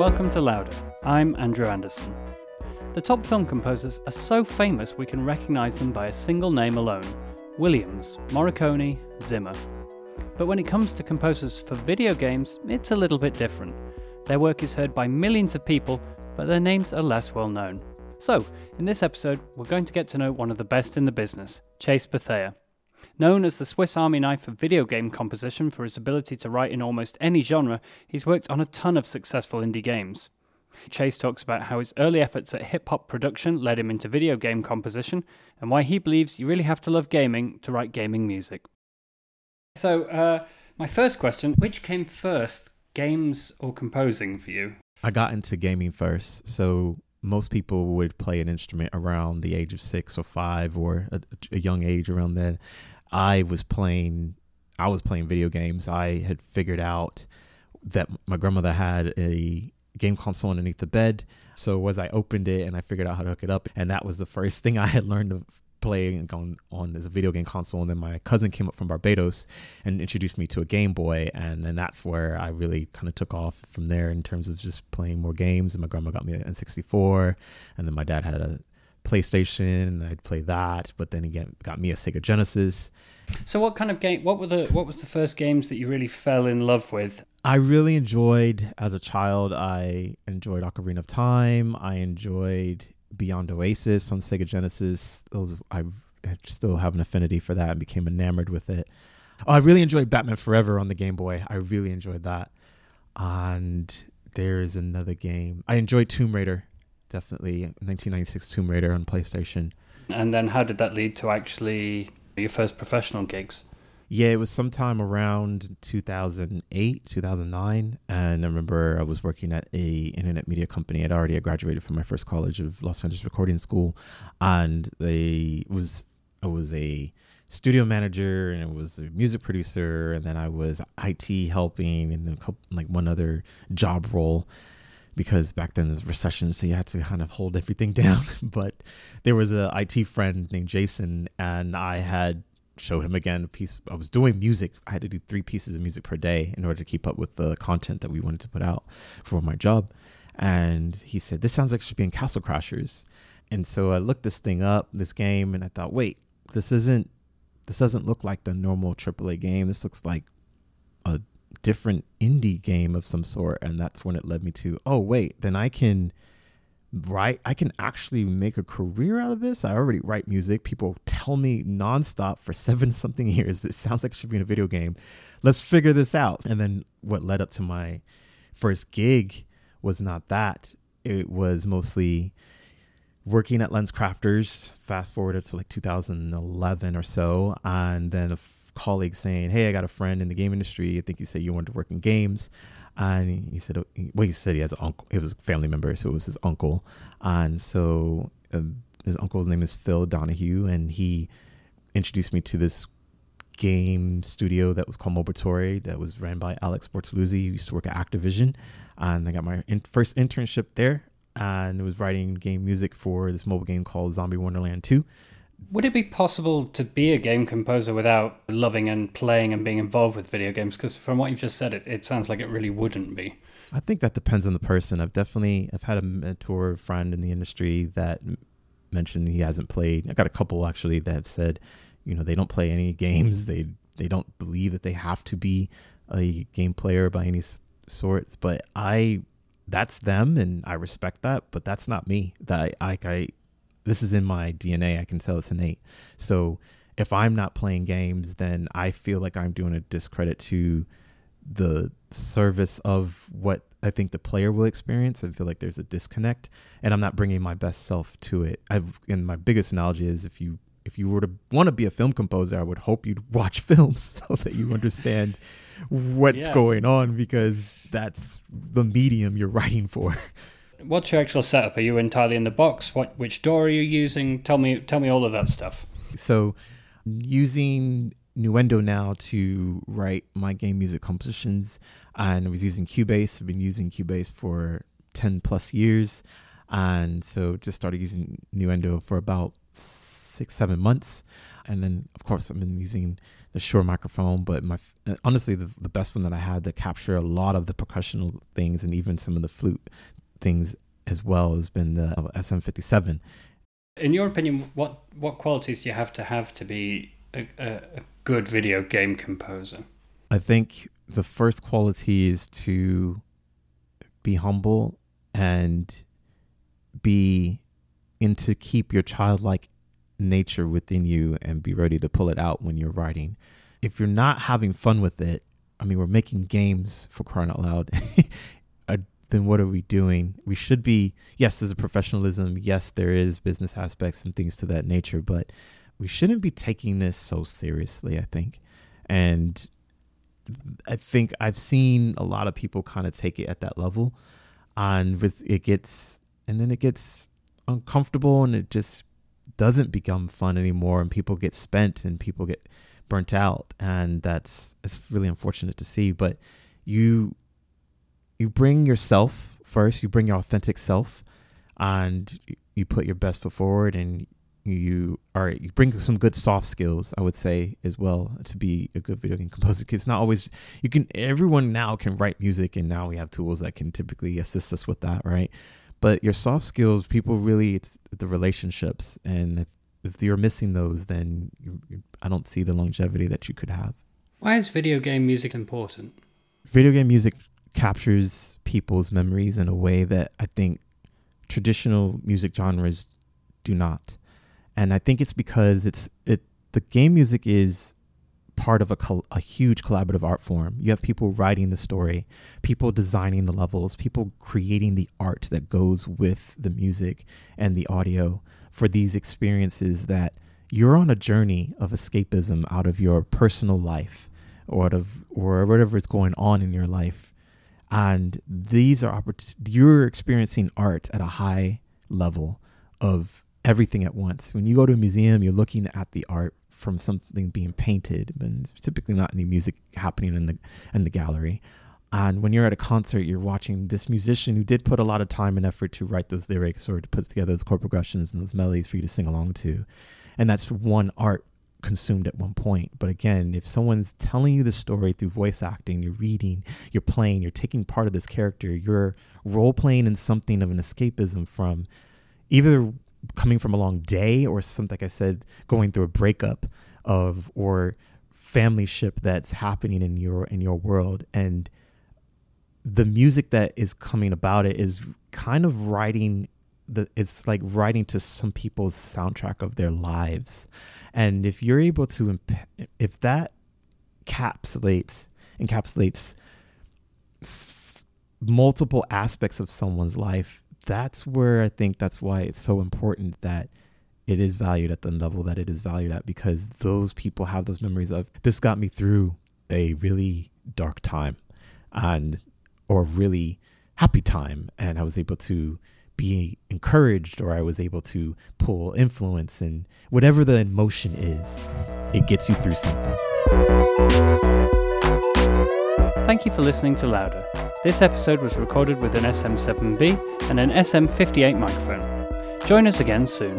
Welcome to Louder. I'm Andrew Anderson. The top film composers are so famous we can recognise them by a single name alone Williams, Morricone, Zimmer. But when it comes to composers for video games, it's a little bit different. Their work is heard by millions of people, but their names are less well known. So, in this episode, we're going to get to know one of the best in the business, Chase Bethea. Known as the Swiss Army knife of video game composition for his ability to write in almost any genre, he's worked on a ton of successful indie games. Chase talks about how his early efforts at hip hop production led him into video game composition and why he believes you really have to love gaming to write gaming music. So, uh, my first question which came first, games or composing for you? I got into gaming first. So, most people would play an instrument around the age of six or five or a, a young age around then. I was playing I was playing video games. I had figured out that my grandmother had a game console underneath the bed. So as I opened it and I figured out how to hook it up, and that was the first thing I had learned to play on on this video game console. And then my cousin came up from Barbados and introduced me to a Game Boy, and then that's where I really kind of took off from there in terms of just playing more games. And my grandma got me an N64, and then my dad had a PlayStation, and I'd play that. But then again, got me a Sega Genesis. So, what kind of game? What were the? What was the first games that you really fell in love with? I really enjoyed as a child. I enjoyed Ocarina of Time. I enjoyed Beyond Oasis on Sega Genesis. Those I still have an affinity for that and became enamored with it. Oh, I really enjoyed Batman Forever on the Game Boy. I really enjoyed that. And there's another game. I enjoyed Tomb Raider definitely 1996 Tomb Raider on PlayStation. And then how did that lead to actually your first professional gigs? Yeah, it was sometime around 2008, 2009, and I remember I was working at a internet media company. I'd already graduated from my first college of Los Angeles Recording School, and they was I was a studio manager and I was a music producer, and then I was IT helping, and then like one other job role because back then there's recession, so you had to kind of hold everything down. but there was a IT friend named Jason, and I had showed him again a piece. I was doing music. I had to do three pieces of music per day in order to keep up with the content that we wanted to put out for my job. And he said, "This sounds like it should be in Castle Crashers." And so I looked this thing up, this game, and I thought, "Wait, this isn't. This doesn't look like the normal AAA game. This looks like a different indie game of some sort and that's when it led me to oh wait then i can write i can actually make a career out of this. I already write music. People tell me nonstop for seven something years. It sounds like it should be in a video game. Let's figure this out. And then what led up to my first gig was not that. It was mostly working at LensCrafters fast forward to like 2011 or so. And then a colleague saying, "Hey, I got a friend in the game industry. I think you said you wanted to work in games." And he said, "Well, he said he has an uncle. It was a family member, so it was his uncle." And so uh, his uncle's name is Phil Donahue, and he introduced me to this game studio that was called Mobertori that was ran by Alex Bortoluzzi, who used to work at Activision. And I got my in- first internship there, and was writing game music for this mobile game called Zombie Wonderland 2 would it be possible to be a game composer without loving and playing and being involved with video games? Because from what you've just said, it, it sounds like it really wouldn't be. I think that depends on the person. I've definitely I've had a mentor friend in the industry that mentioned he hasn't played. I got a couple actually that have said, you know, they don't play any games. They they don't believe that they have to be a game player by any sort. But I that's them and I respect that, but that's not me. That I I this is in my DNA. I can tell it's innate. So if I'm not playing games, then I feel like I'm doing a discredit to the service of what I think the player will experience. I feel like there's a disconnect, and I'm not bringing my best self to it. I've, and my biggest analogy is if you if you were to want to be a film composer, I would hope you'd watch films so that you understand what's yeah. going on because that's the medium you're writing for. what's your actual setup? Are you entirely in the box? What which DAW are you using? Tell me tell me all of that stuff. So using Nuendo now to write my game music compositions and I was using Cubase. I've been using Cubase for 10 plus years. And so just started using Nuendo for about six, seven months. And then, of course, I've been using the Shure microphone, but my honestly, the, the best one that I had to capture a lot of the percussional things and even some of the flute things as well has been the SM57. In your opinion, what what qualities do you have to have to be a, a, good video game composer? I think the first quality is to be humble and be and to keep your childlike nature within you and be ready to pull it out when you're writing. If you're not having fun with it, I mean, we're making games for crying out loud. Then what are we doing? We should be, yes, there's a professionalism. Yes, there is business aspects and things to that nature, but we shouldn't be taking this so seriously, I think. And I think I've seen a lot of people kind of take it at that level. And it gets, and then it gets uncomfortable and it just doesn't become fun anymore and people get spent and people get burnt out and that's it's really unfortunate to see but you you bring yourself first you bring your authentic self and you put your best foot forward and you are you bring some good soft skills i would say as well to be a good video game composer it's not always you can everyone now can write music and now we have tools that can typically assist us with that right but your soft skills, people really, it's the relationships. And if, if you're missing those, then you, you, I don't see the longevity that you could have. Why is video game music important? Video game music captures people's memories in a way that I think traditional music genres do not. And I think it's because it's it the game music is part of a, a huge collaborative art form. You have people writing the story, people designing the levels, people creating the art that goes with the music and the audio for these experiences that you're on a journey of escapism out of your personal life or out of or whatever is going on in your life. And these are you're experiencing art at a high level of everything at once. When you go to a museum, you're looking at the art from something being painted, and typically not any music happening in the in the gallery. And when you're at a concert, you're watching this musician who did put a lot of time and effort to write those lyrics or to put together those chord progressions and those melodies for you to sing along to. And that's one art consumed at one point. But again, if someone's telling you the story through voice acting, you're reading, you're playing, you're taking part of this character, you're role playing in something of an escapism from either coming from a long day or something like I said, going through a breakup of or family ship that's happening in your in your world and the music that is coming about it is kind of writing the it's like writing to some people's soundtrack of their lives. And if you're able to if that encapsulates encapsulates multiple aspects of someone's life that's where I think that's why it's so important that it is valued at the level that it is valued at because those people have those memories of this got me through a really dark time and or really happy time and I was able to be encouraged or I was able to pull influence and whatever the emotion is, it gets you through something. Thank you for listening to Louder. This episode was recorded with an SM7B and an SM58 microphone. Join us again soon.